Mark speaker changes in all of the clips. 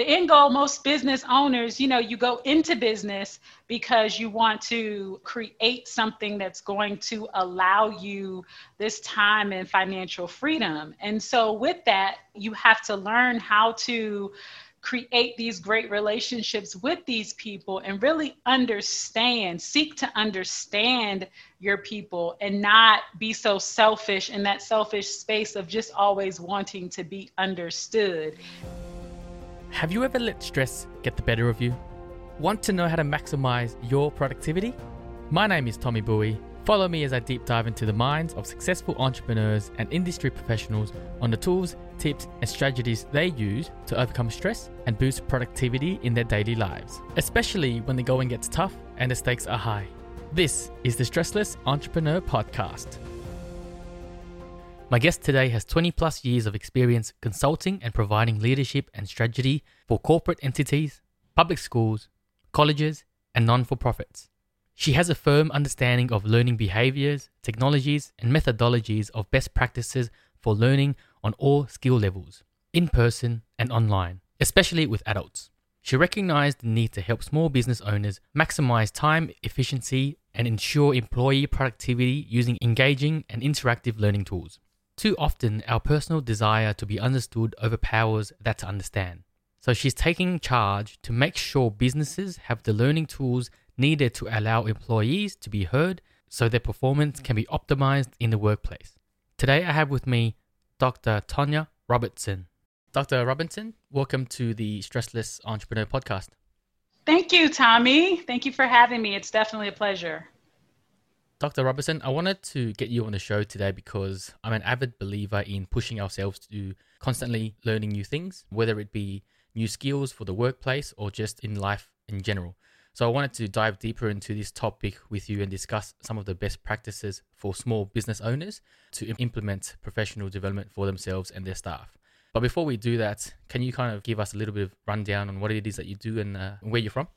Speaker 1: the end goal, most business owners, you know, you go into business because you want to create something that's going to allow you this time and financial freedom. And so, with that, you have to learn how to create these great relationships with these people and really understand, seek to understand your people and not be so selfish in that selfish space of just always wanting to be understood.
Speaker 2: Have you ever let stress get the better of you? Want to know how to maximize your productivity? My name is Tommy Bui. Follow me as I deep dive into the minds of successful entrepreneurs and industry professionals on the tools, tips, and strategies they use to overcome stress and boost productivity in their daily lives, especially when the going gets tough and the stakes are high. This is the Stressless Entrepreneur Podcast. My guest today has 20 plus years of experience consulting and providing leadership and strategy for corporate entities, public schools, colleges, and non for profits. She has a firm understanding of learning behaviors, technologies, and methodologies of best practices for learning on all skill levels, in person and online, especially with adults. She recognized the need to help small business owners maximize time efficiency and ensure employee productivity using engaging and interactive learning tools. Too often, our personal desire to be understood overpowers that to understand. So she's taking charge to make sure businesses have the learning tools needed to allow employees to be heard so their performance can be optimized in the workplace. Today, I have with me Dr. Tonya Robertson. Dr. Robinson, welcome to the Stressless Entrepreneur Podcast.
Speaker 1: Thank you, Tommy. Thank you for having me. It's definitely a pleasure.
Speaker 2: Dr. Robertson, I wanted to get you on the show today because I'm an avid believer in pushing ourselves to constantly learning new things, whether it be new skills for the workplace or just in life in general. So I wanted to dive deeper into this topic with you and discuss some of the best practices for small business owners to implement professional development for themselves and their staff. But before we do that, can you kind of give us a little bit of rundown on what it is that you do and uh, where you're from?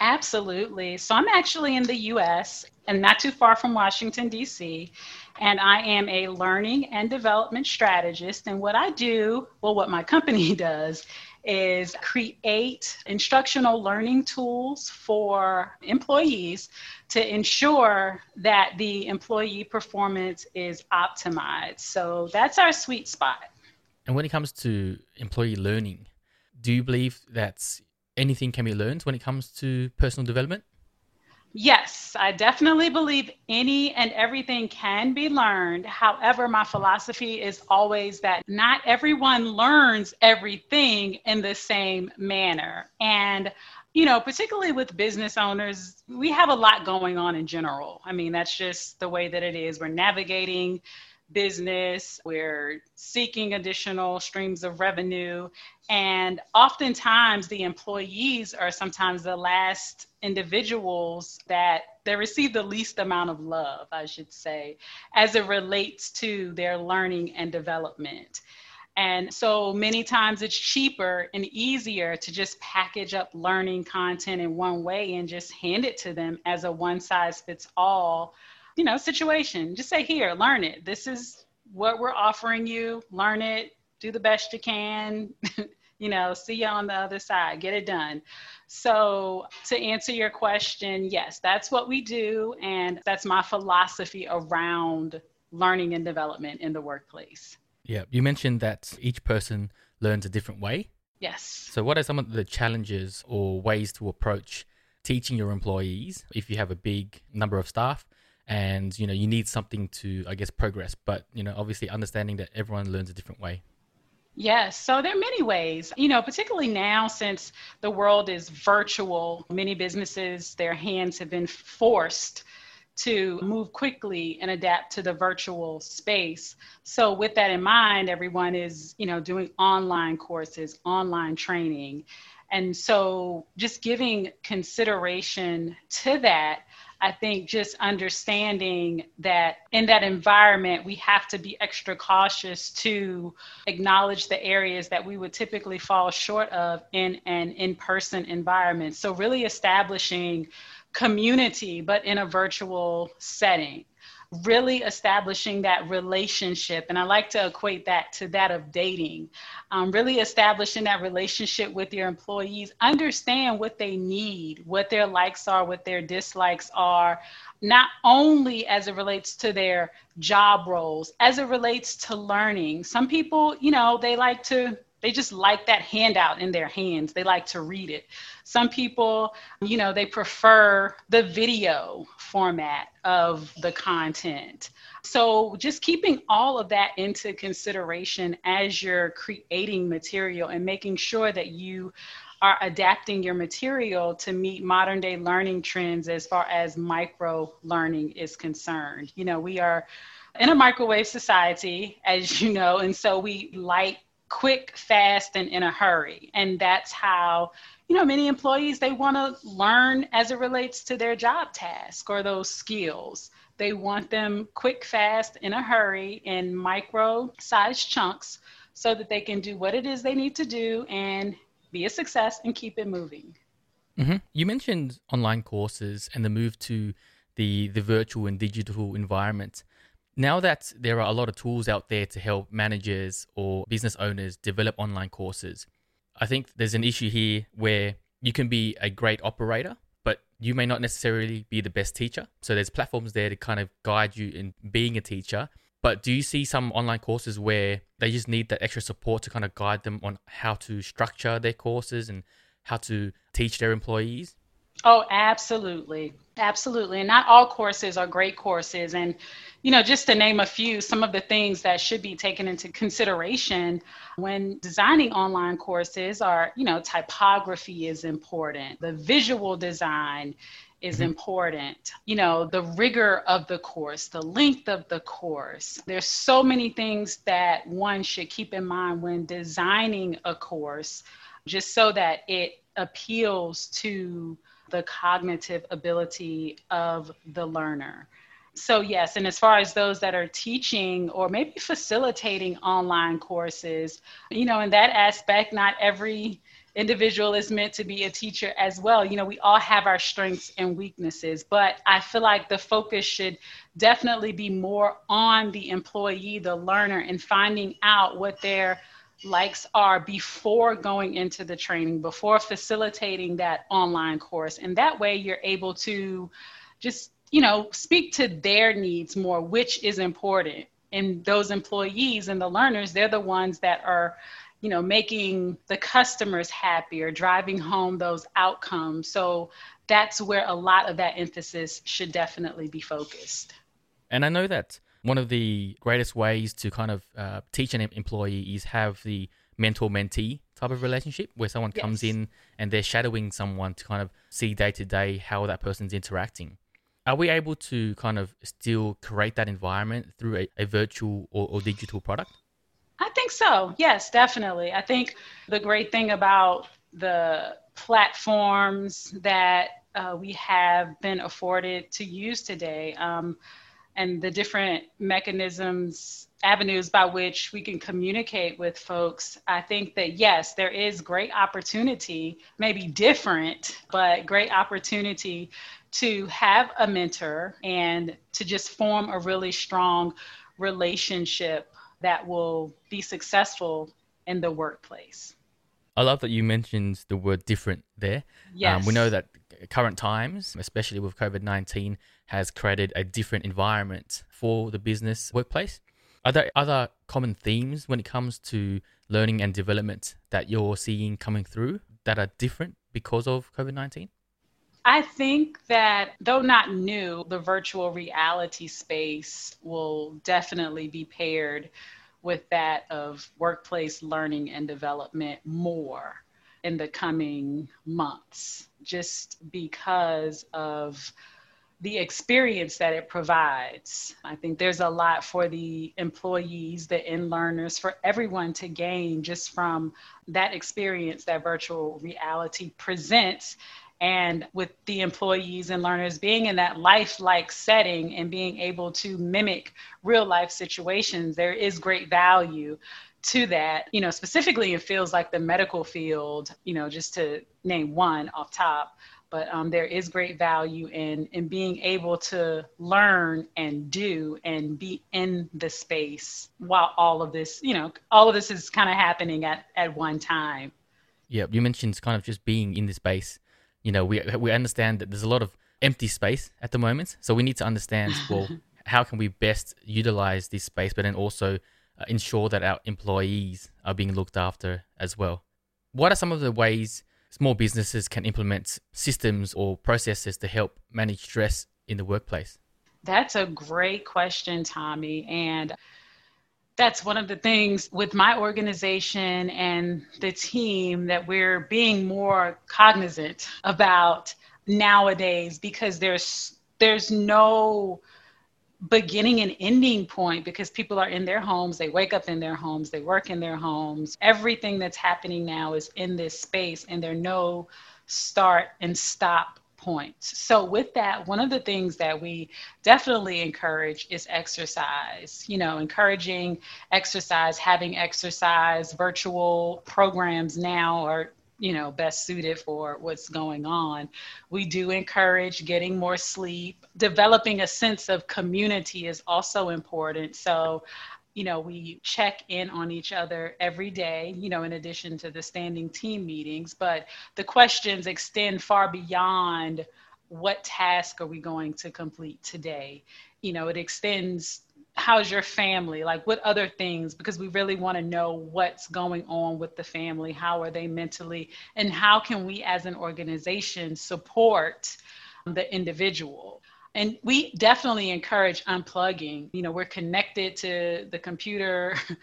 Speaker 1: Absolutely. So I'm actually in the US and not too far from Washington, D.C., and I am a learning and development strategist. And what I do, well, what my company does, is create instructional learning tools for employees to ensure that the employee performance is optimized. So that's our sweet spot.
Speaker 2: And when it comes to employee learning, do you believe that anything can be learned when it comes to personal development?
Speaker 1: Yes, I definitely believe any and everything can be learned. However, my philosophy is always that not everyone learns everything in the same manner. And you know, particularly with business owners, we have a lot going on in general. I mean, that's just the way that it is. We're navigating business, we're seeking additional streams of revenue. And oftentimes, the employees are sometimes the last individuals that they receive the least amount of love, I should say, as it relates to their learning and development. And so many times it's cheaper and easier to just package up learning content in one way and just hand it to them as a one size fits all you know, situation. Just say, here, learn it. This is what we're offering you. Learn it, do the best you can. you know, see you on the other side, get it done. So, to answer your question, yes, that's what we do. And that's my philosophy around learning and development in the workplace.
Speaker 2: Yeah, you mentioned that each person learns a different way.
Speaker 1: Yes.
Speaker 2: So, what are some of the challenges or ways to approach teaching your employees if you have a big number of staff and you know you need something to i guess progress but you know obviously understanding that everyone learns a different way
Speaker 1: Yes, so there are many ways. You know, particularly now since the world is virtual, many businesses, their hands have been forced to move quickly and adapt to the virtual space. So with that in mind, everyone is, you know, doing online courses, online training. And so just giving consideration to that I think just understanding that in that environment, we have to be extra cautious to acknowledge the areas that we would typically fall short of in an in person environment. So, really establishing community, but in a virtual setting. Really establishing that relationship. And I like to equate that to that of dating. Um, really establishing that relationship with your employees, understand what they need, what their likes are, what their dislikes are, not only as it relates to their job roles, as it relates to learning. Some people, you know, they like to they just like that handout in their hands. They like to read it. Some people, you know, they prefer the video format of the content. So just keeping all of that into consideration as you're creating material and making sure that you are adapting your material to meet modern day learning trends as far as micro learning is concerned. You know, we are in a microwave society, as you know, and so we like quick, fast, and in a hurry. And that's how, you know, many employees they want to learn as it relates to their job task or those skills. They want them quick, fast, in a hurry, in micro sized chunks so that they can do what it is they need to do and be a success and keep it moving.
Speaker 2: Mm-hmm. You mentioned online courses and the move to the the virtual and digital environment now that there are a lot of tools out there to help managers or business owners develop online courses, I think there's an issue here where you can be a great operator, but you may not necessarily be the best teacher. So there's platforms there to kind of guide you in being a teacher. But do you see some online courses where they just need that extra support to kind of guide them on how to structure their courses and how to teach their employees?
Speaker 1: Oh, absolutely. Absolutely. And not all courses are great courses. And, you know, just to name a few, some of the things that should be taken into consideration when designing online courses are, you know, typography is important, the visual design is mm-hmm. important. You know, the rigor of the course, the length of the course. There's so many things that one should keep in mind when designing a course, just so that it appeals to the cognitive ability of the learner. So, yes, and as far as those that are teaching or maybe facilitating online courses, you know, in that aspect, not every individual is meant to be a teacher as well. You know, we all have our strengths and weaknesses, but I feel like the focus should definitely be more on the employee, the learner, and finding out what their likes are before going into the training, before facilitating that online course. And that way you're able to just, you know, speak to their needs more, which is important. And those employees and the learners, they're the ones that are, you know, making the customers happier, driving home those outcomes. So that's where a lot of that emphasis should definitely be focused.
Speaker 2: And I know that one of the greatest ways to kind of uh, teach an employee is have the mentor mentee type of relationship where someone yes. comes in and they're shadowing someone to kind of see day to day how that person's interacting. Are we able to kind of still create that environment through a, a virtual or, or digital product?
Speaker 1: I think so. Yes, definitely. I think the great thing about the platforms that uh, we have been afforded to use today. Um, and the different mechanisms, avenues by which we can communicate with folks, I think that yes, there is great opportunity, maybe different, but great opportunity to have a mentor and to just form a really strong relationship that will be successful in the workplace.
Speaker 2: I love that you mentioned the word different there.
Speaker 1: Yes.
Speaker 2: Um, we know that current times, especially with COVID 19, has created a different environment for the business workplace. Are there other common themes when it comes to learning and development that you're seeing coming through that are different because of COVID 19?
Speaker 1: I think that though not new, the virtual reality space will definitely be paired with that of workplace learning and development more in the coming months, just because of the experience that it provides. I think there's a lot for the employees, the end learners, for everyone to gain just from that experience that virtual reality presents. And with the employees and learners being in that lifelike setting and being able to mimic real life situations, there is great value to that, you know, specifically it feels like the medical field, you know, just to name one off top, but um, there is great value in in being able to learn and do and be in the space while all of this you know all of this is kind of happening at at one time.
Speaker 2: Yeah you mentioned kind of just being in the space. You know we we understand that there's a lot of empty space at the moment so we need to understand well how can we best utilize this space but then also uh, ensure that our employees are being looked after as well. What are some of the ways small businesses can implement systems or processes to help manage stress in the workplace?
Speaker 1: That's a great question, Tommy. And that's one of the things with my organization and the team that we're being more cognizant about nowadays because there's there's no beginning and ending point because people are in their homes they wake up in their homes they work in their homes. Everything that's happening now is in this space and there are no start and stop points. So with that one of the things that we definitely encourage is exercise you know encouraging exercise having exercise virtual programs now are you know best suited for what's going on. We do encourage getting more sleep. Developing a sense of community is also important. So you know we check in on each other every day you know in addition to the standing team meetings. But the questions extend far beyond what task are we going to complete today. You know it extends how's your family? Like what other things? Because we really want to know what's going on with the family. How are they mentally? And how can we as an organization support um, the individual? And we definitely encourage unplugging. You know we're connected to the computer.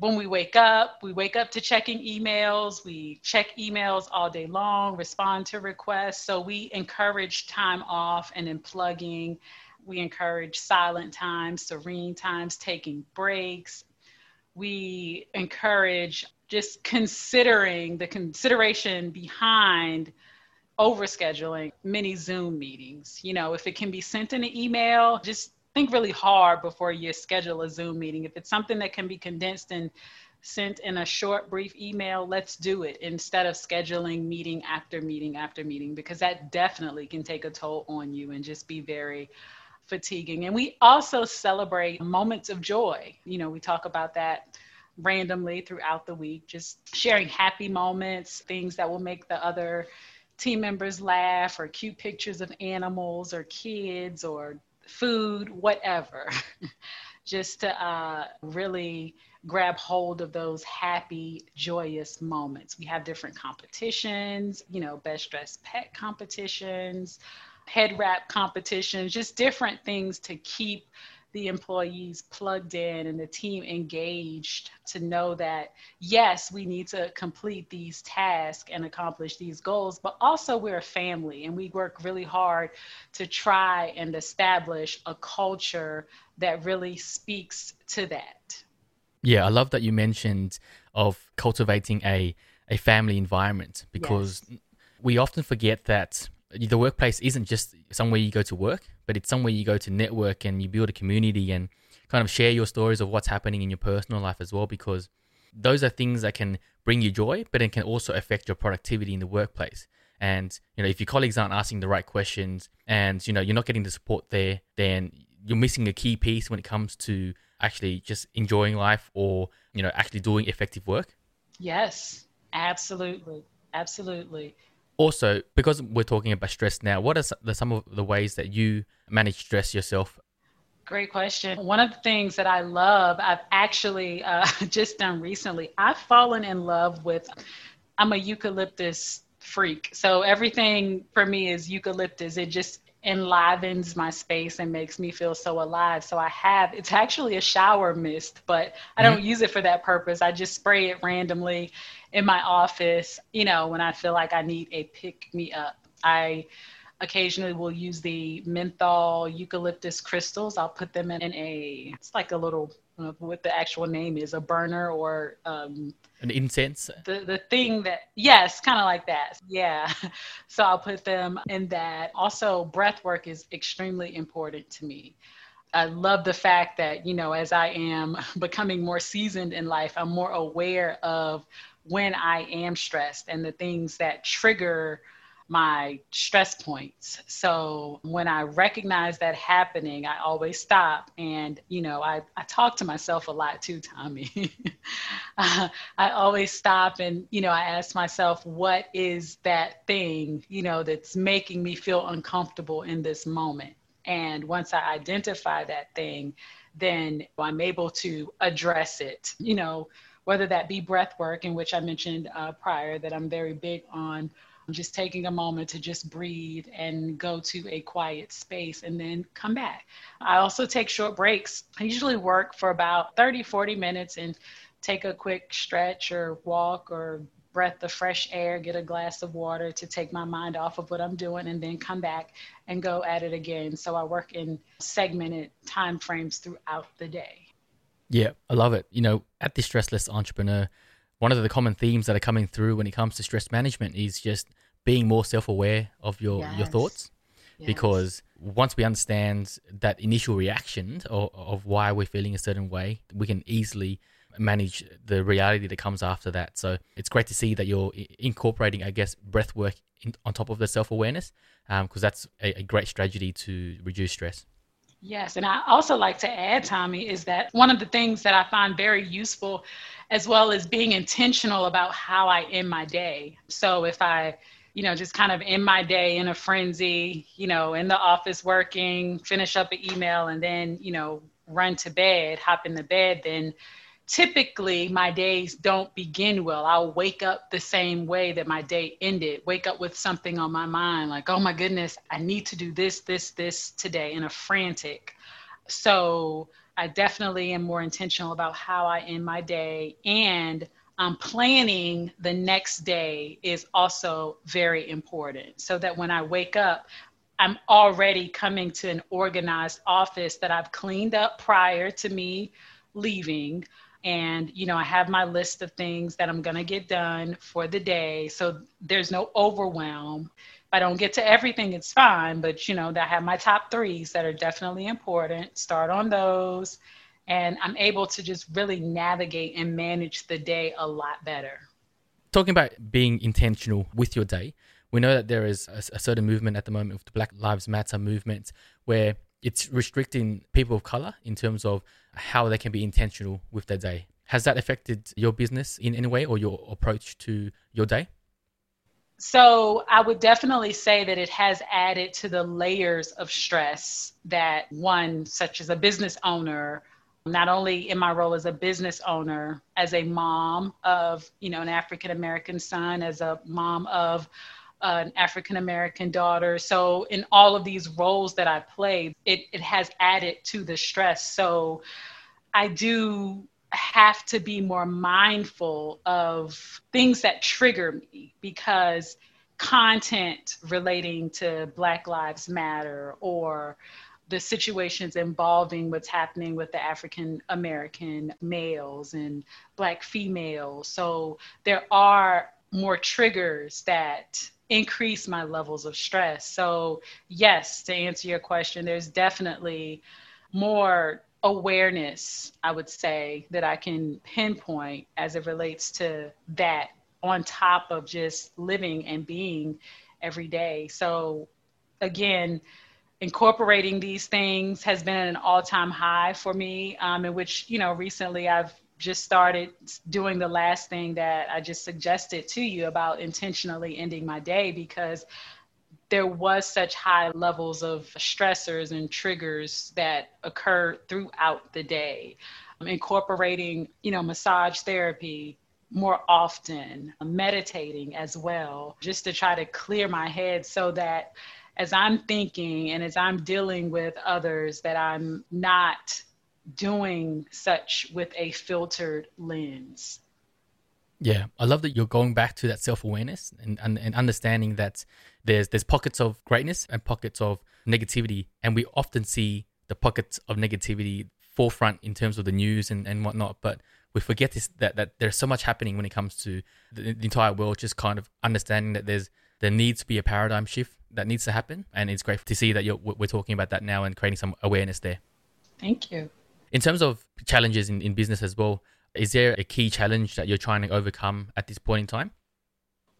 Speaker 1: When we wake up we wake up to checking emails. We check emails all day long respond to requests. So we encourage time off and unplugging we encourage silent times, serene times, taking breaks. We encourage just considering the consideration behind overscheduling many Zoom meetings. You know, if it can be sent in an email, just think really hard before you schedule a Zoom meeting. If it's something that can be condensed and sent in a short, brief email, let's do it instead of scheduling meeting after meeting after meeting, because that definitely can take a toll on you and just be very fatiguing. And we also celebrate moments of joy. You know, we talk about that randomly throughout the week, just sharing happy moments, things that will make the other team members laugh, or cute pictures of animals or kids or food, whatever. just to uh, really grab hold of those happy, joyous moments. We have different competitions, you know, best dressed pet competitions, head wrap competitions, just different things to keep the employees plugged in and the team engaged to know that yes, we need to complete these tasks and accomplish these goals, but also we're a family and we work really hard to try and establish a culture that really speaks to that.
Speaker 2: Yeah, I love that you mentioned of cultivating a a family environment because yes. we often forget that the workplace isn't just somewhere you go to work, but it's somewhere you go to network and you build a community and kind of share your stories of what's happening in your personal life as well, because those are things that can bring you joy, but it can also affect your productivity in the workplace. And you know, if your colleagues aren't asking the right questions, and you know you're not getting the support there, then you're missing a key piece when it comes to actually just enjoying life or you know actually doing effective work.
Speaker 1: Yes, absolutely, absolutely
Speaker 2: also, because we're talking about stress now, what are some of the ways that you manage stress yourself?
Speaker 1: Great question. One of the things that I love, I've actually uh, just done recently, I've fallen in love with, I'm a eucalyptus freak. So everything for me is eucalyptus. It just enlivens my space and makes me feel so alive. So I have, it's actually a shower mist, but I don't mm-hmm. use it for that purpose. I just spray it randomly in my office, you know, when I feel like I need a pick me up. I occasionally will use the menthol eucalyptus crystals. I'll put them in, in a, it's like a little, what the actual name is, a burner or um,
Speaker 2: an incense.
Speaker 1: The the thing that yes, kind of like that. Yeah. So I'll put them in that. Also, breath work is extremely important to me. I love the fact that, you know, as I am becoming more seasoned in life, I'm more aware of when I am stressed and the things that trigger my stress points. So when I recognize that happening, I always stop and, you know, I, I talk to myself a lot too, Tommy. uh, I always stop and, you know, I ask myself, what is that thing, you know, that's making me feel uncomfortable in this moment? And once I identify that thing, then I'm able to address it, you know, whether that be breath work, in which I mentioned uh, prior that I'm very big on just taking a moment to just breathe and go to a quiet space and then come back. I also take short breaks. I usually work for about 30, 40 minutes and take a quick stretch or walk or breath of fresh air, get a glass of water to take my mind off of what I'm doing, and then come back and go at it again. So I work in segmented time frames throughout the day.
Speaker 2: Yeah, I love it. You know, at the Stressless Entrepreneur, one of the common themes that are coming through when it comes to stress management is just being more self-aware of your yes. your thoughts yes. because once we understand that initial reaction of, of why we're feeling a certain way we can easily manage the reality that comes after that. So it's great to see that you're incorporating, I guess, breath work in, on top of the self awareness, because um, that's a, a great strategy to reduce stress.
Speaker 1: Yes, and I also like to add, Tommy, is that one of the things that I find very useful, as well as being intentional about how I end my day. So if I, you know, just kind of end my day in a frenzy, you know, in the office working, finish up an email, and then, you know, run to bed, hop in the bed, then typically my days don't begin well. I'll wake up the same way that my day ended, wake up with something on my mind like, oh my goodness, I need to do this, this, this today in a frantic. So I definitely am more intentional about how I end my day and um, planning the next day is also very important so that when I wake up, I'm already coming to an organized office that I've cleaned up prior to me leaving and you know i have my list of things that i'm going to get done for the day. So there's no overwhelm. If i don't get to everything it's fine. But you know i have my top threes that are definitely important. Start on those. And i'm able to just really navigate and manage the day a lot better.
Speaker 2: Talking about being intentional with your day we know that there is a, a certain movement at the moment with the black lives matter movement where it's restricting people of color in terms of how they can be intentional with their day. Has that affected your business in any way or your approach to your day?
Speaker 1: So, I would definitely say that it has added to the layers of stress that one, such as a business owner, not only in my role as a business owner, as a mom of, you know, an African American son, as a mom of an African American daughter. So, in all of these roles that I play, it, it has added to the stress. So, I do have to be more mindful of things that trigger me because content relating to Black Lives Matter or the situations involving what's happening with the African American males and Black females. So there are more triggers that increase my levels of stress. So, yes, to answer your question, there's definitely more awareness, I would say, that I can pinpoint as it relates to that on top of just living and being every day. So, again, incorporating these things has been an all-time high for me um, in which you know recently i've just started doing the last thing that I just suggested to you about intentionally ending my day because there was such high levels of stressors and triggers that occurred throughout the day. I'm incorporating, you know, massage therapy more often, meditating as well, just to try to clear my head so that as I'm thinking and as I'm dealing with others that I'm not doing such with a filtered lens.
Speaker 2: Yeah, I love that you're going back to that self awareness and, and, and understanding that there's there's pockets of greatness and pockets of negativity, and we often see the pockets of negativity forefront in terms of the news and, and whatnot, but we forget this that, that there's so much happening when it comes to the, the entire world, just kind of understanding that there's there needs to be a paradigm shift that needs to happen, and it's great to see that you're, we're talking about that now and creating some awareness there.
Speaker 1: Thank you.
Speaker 2: In terms of challenges in, in business as well, is there a key challenge that you're trying to overcome at this point in time?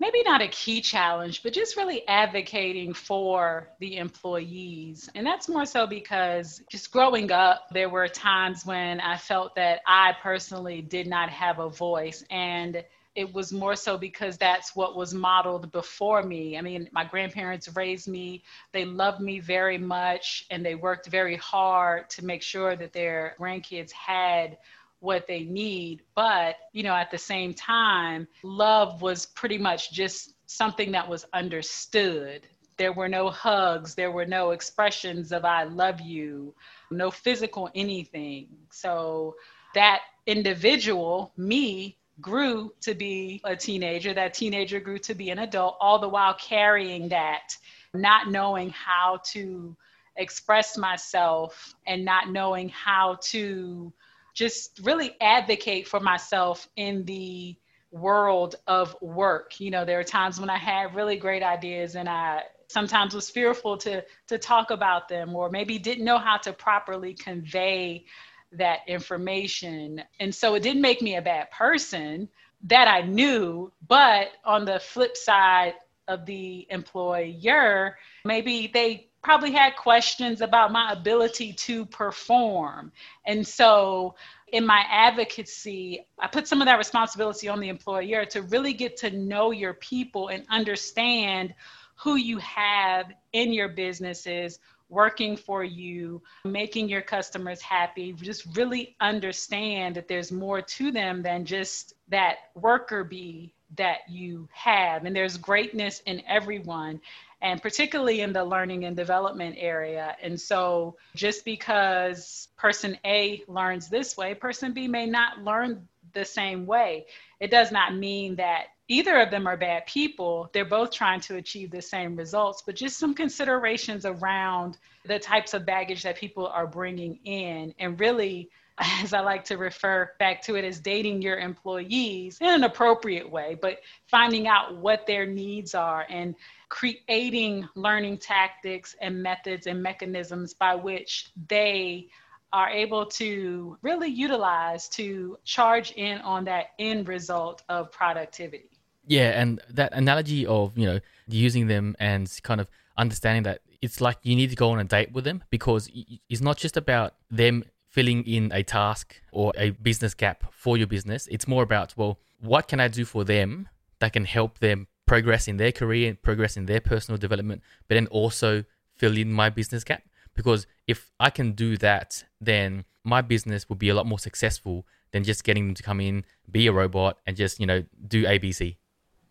Speaker 1: maybe not a key challenge, but just really advocating for the employees. And that's more so because just growing up, there were times when I felt that I personally did not have a voice. And it was more so because that's what was modeled before me. I mean, my grandparents raised me, they loved me very much, and they worked very hard to make sure that their grandkids had what they need. But, you know, at the same time, love was pretty much just something that was understood. There were no hugs, there were no expressions of I love you, no physical anything. So that individual, me, grew to be a teenager. That teenager grew to be an adult, all the while carrying that, not knowing how to express myself and not knowing how to just really advocate for myself in the world of work. You know, there are times when I had really great ideas and I sometimes was fearful to to talk about them or maybe didn't know how to properly convey that information. And so it didn't make me a bad person that I knew, but on the flip side of the employer, maybe they probably had questions about my ability to perform. And so in my advocacy, I put some of that responsibility on the employer to really get to know your people and understand who you have in your businesses working for you, making your customers happy, just really understand that there's more to them than just that worker bee that you have. And there's greatness in everyone and particularly in the learning and development area. And so just because person A learns this way, person B may not learn the same way. It does not mean that either of them are bad people. They're both trying to achieve the same results, but just some considerations around the types of baggage that people are bringing in and really as I like to refer back to it as dating your employees in an appropriate way, but finding out what their needs are and creating learning tactics and methods and mechanisms by which they are able to really utilize to charge in on that end result of productivity.
Speaker 2: Yeah, and that analogy of, you know, using them and kind of understanding that it's like you need to go on a date with them because it's not just about them filling in a task or a business gap for your business. It's more about, well, what can I do for them that can help them progress in their career and progress in their personal development, but then also fill in my business gap? Because if I can do that, then my business will be a lot more successful than just getting them to come in, be a robot, and just, you know, do ABC.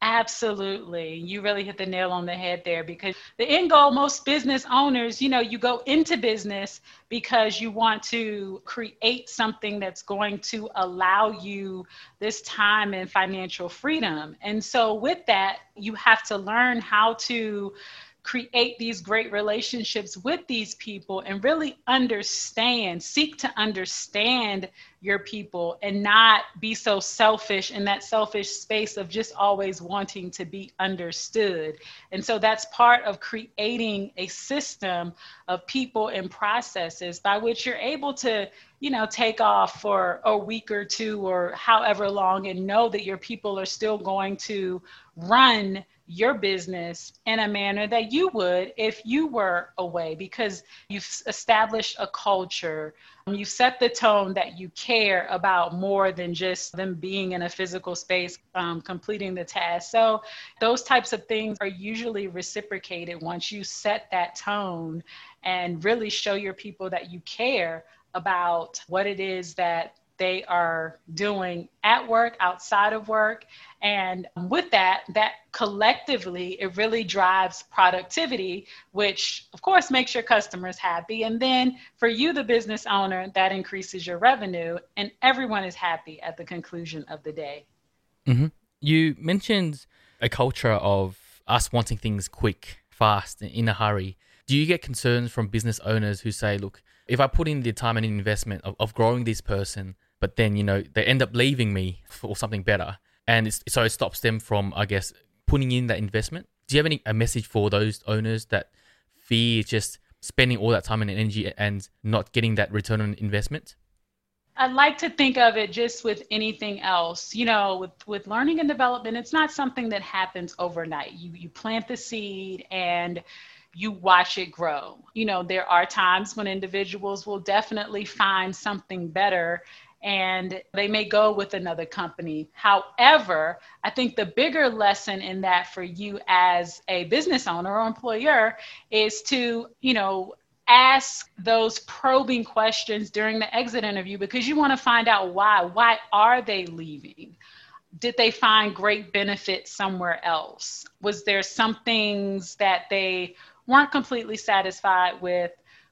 Speaker 1: Absolutely. You really hit the nail on the head there because the end goal, most business owners, you know, you go into business because you want to create something that's going to allow you this time and financial freedom. And so, with that, you have to learn how to create these great relationships with these people and really understand, seek to understand your people and not be so selfish in that selfish space of just always wanting to be understood. And so that's part of creating a system of people and processes by which you're able to, you know, take off for a week or two or however long and know that your people are still going to run your business in a manner that you would if you were away because you've established a culture. You've set the tone that you care about more than just them being in a physical space um, completing the task. So, those types of things are usually reciprocated once you set that tone and really show your people that you care about what it is that they are doing at work, outside of work. And with that, that collectively, it really drives productivity, which of course makes your customers happy. And then for you, the business owner, that increases your revenue, and everyone is happy at the conclusion of the day.
Speaker 2: Mm-hmm. You mentioned a culture of us wanting things quick, fast, in a hurry. Do you get concerns from business owners who say, look, if I put in the time and investment of, of growing this person, but then you know they end up leaving me for something better, and so it stops them from, I guess, putting in that investment. Do you have any a message for those owners that fear just spending all that time and energy and not getting that return on investment?
Speaker 1: I like to think of it just with anything else. You know, with with learning and development, it's not something that happens overnight. You you plant the seed and you watch it grow. You know, there are times when individuals will definitely find something better and they may go with another company. However, I think the bigger lesson in that for you as a business owner or employer is to, you know, ask those probing questions during the exit interview because you want to find out why. Why are they leaving? Did they find great benefit somewhere else? Was there some things that they weren't completely satisfied with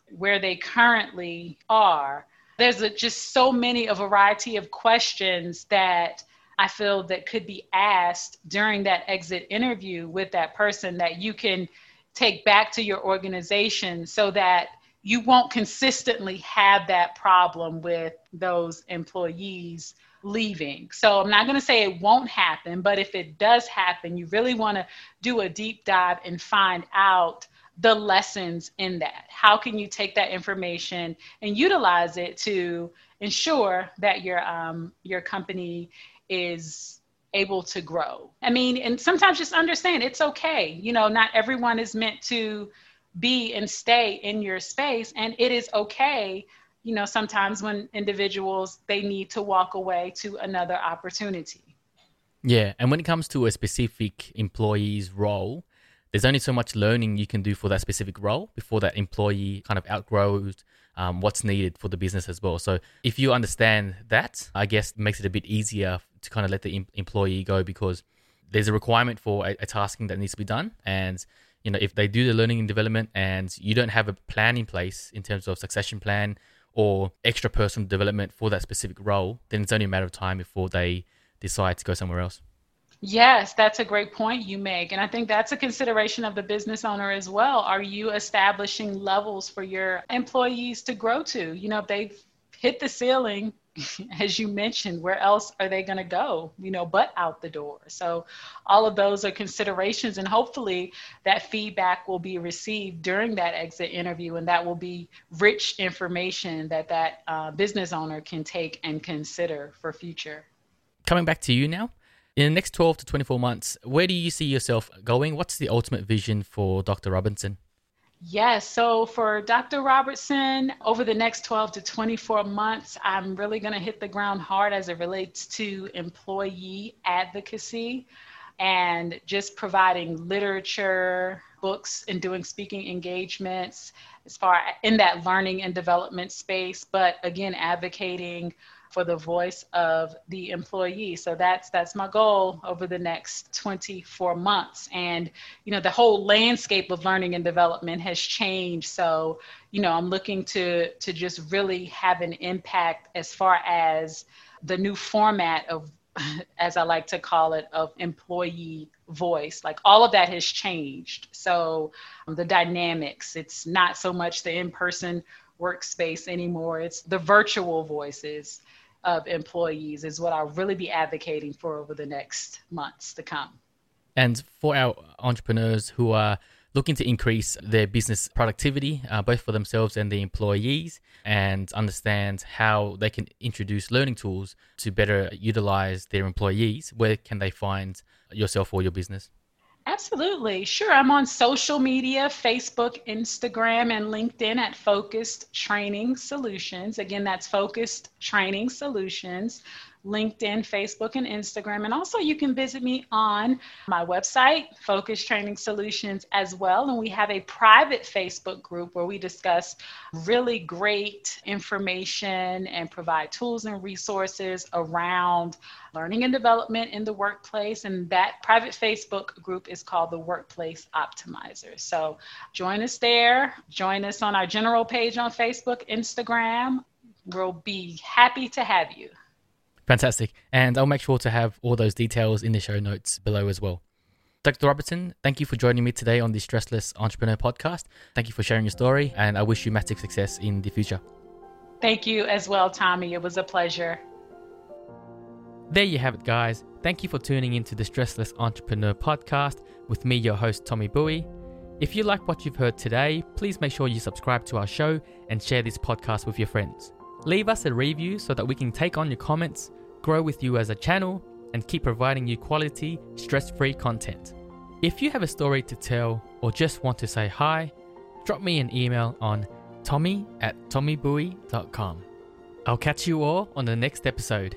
Speaker 1: where they currently are? There's a, just so many a variety of questions that I feel that could be asked during that exit interview with that person that you can take back to your organization so that you won't consistently have that problem with those employees leaving. So I'm not going to say it won't happen, but if it does happen, you really want to do a deep dive and find out the lessons in that. How can you take that information and utilize it to ensure that your um, your company is able to grow. I mean, and sometimes just understand it's okay. You know, not everyone is meant to be and stay in your space and it is okay you know sometimes when individuals they need to walk away to another opportunity
Speaker 2: yeah and when it comes to a specific employee's role there's only so much learning you can do for that specific role before that employee kind of outgrows um, what's needed for the business as well. So if you understand that, I guess it makes it a bit easier to kind of let the em- employee go because there's a requirement for a, a tasking that needs to be done, and you know if they do the learning and development and you don't have a plan in place in terms of succession plan or extra personal development for that specific role, then it's only a matter of time before they decide to go somewhere else.
Speaker 1: Yes, that's a great point you make. And I think that's a consideration of the business owner as well. Are you establishing levels for your employees to grow to? You know, if they've hit the ceiling, as you mentioned, where else are they going to go, you know, but out the door? So, all of those are considerations, and hopefully, that feedback will be received during that exit interview, and that will be rich information that that uh, business owner can take and consider for future.
Speaker 2: Coming back to you now, in the next 12 to 24 months, where do you see yourself going? What's the ultimate vision for Dr. Robinson?
Speaker 1: Yes, so for Dr. Robertson, over the next 12 to 24 months, I'm really going to hit the ground hard as it relates to employee advocacy and just providing literature, books, and doing speaking engagements as far in that learning and development space, but again, advocating for the voice of the employee. So that's that's my goal over the next 24 months. And you know, the whole landscape of learning and development has changed. So, you know, I'm looking to to just really have an impact as far as the new format of as I like to call it, of employee voice. Like all of that has changed. So um, the dynamics, it's not so much the in person workspace anymore, it's the virtual voices of employees is what I'll really be advocating for over the next months to come.
Speaker 2: And for our entrepreneurs who are looking to increase their business productivity, uh, both for themselves and the employees, and understand how they can introduce learning tools to better utilize their employees, where can they find yourself or your business?
Speaker 1: Absolutely. Sure. I'm on social media Facebook, Instagram, and LinkedIn at Focused Training Solutions. Again, that's Focused Training Solutions. LinkedIn, Facebook, and Instagram. And also, you can visit me on my website, Focus Training Solutions, as well. And we have a private Facebook group where we discuss really great information and provide tools and resources around learning and development in the workplace. And that private Facebook group is called the Workplace Optimizer. So join us there. Join us on our general page on Facebook, Instagram. We'll be happy to have you.
Speaker 2: Fantastic. And I'll make sure to have all those details in the show notes below as well. Dr. Robertson, thank you for joining me today on the Stressless Entrepreneur podcast. Thank you for sharing your story, and I wish you massive success in the future.
Speaker 1: Thank you as well, Tommy. It was a pleasure.
Speaker 2: There you have it, guys. Thank you for tuning into the Stressless Entrepreneur podcast with me, your host, Tommy Bui. If you like what you've heard today, please make sure you subscribe to our show and share this podcast with your friends. Leave us a review so that we can take on your comments, grow with you as a channel, and keep providing you quality, stress free content. If you have a story to tell or just want to say hi, drop me an email on tommy at tommybui.com. I'll catch you all on the next episode.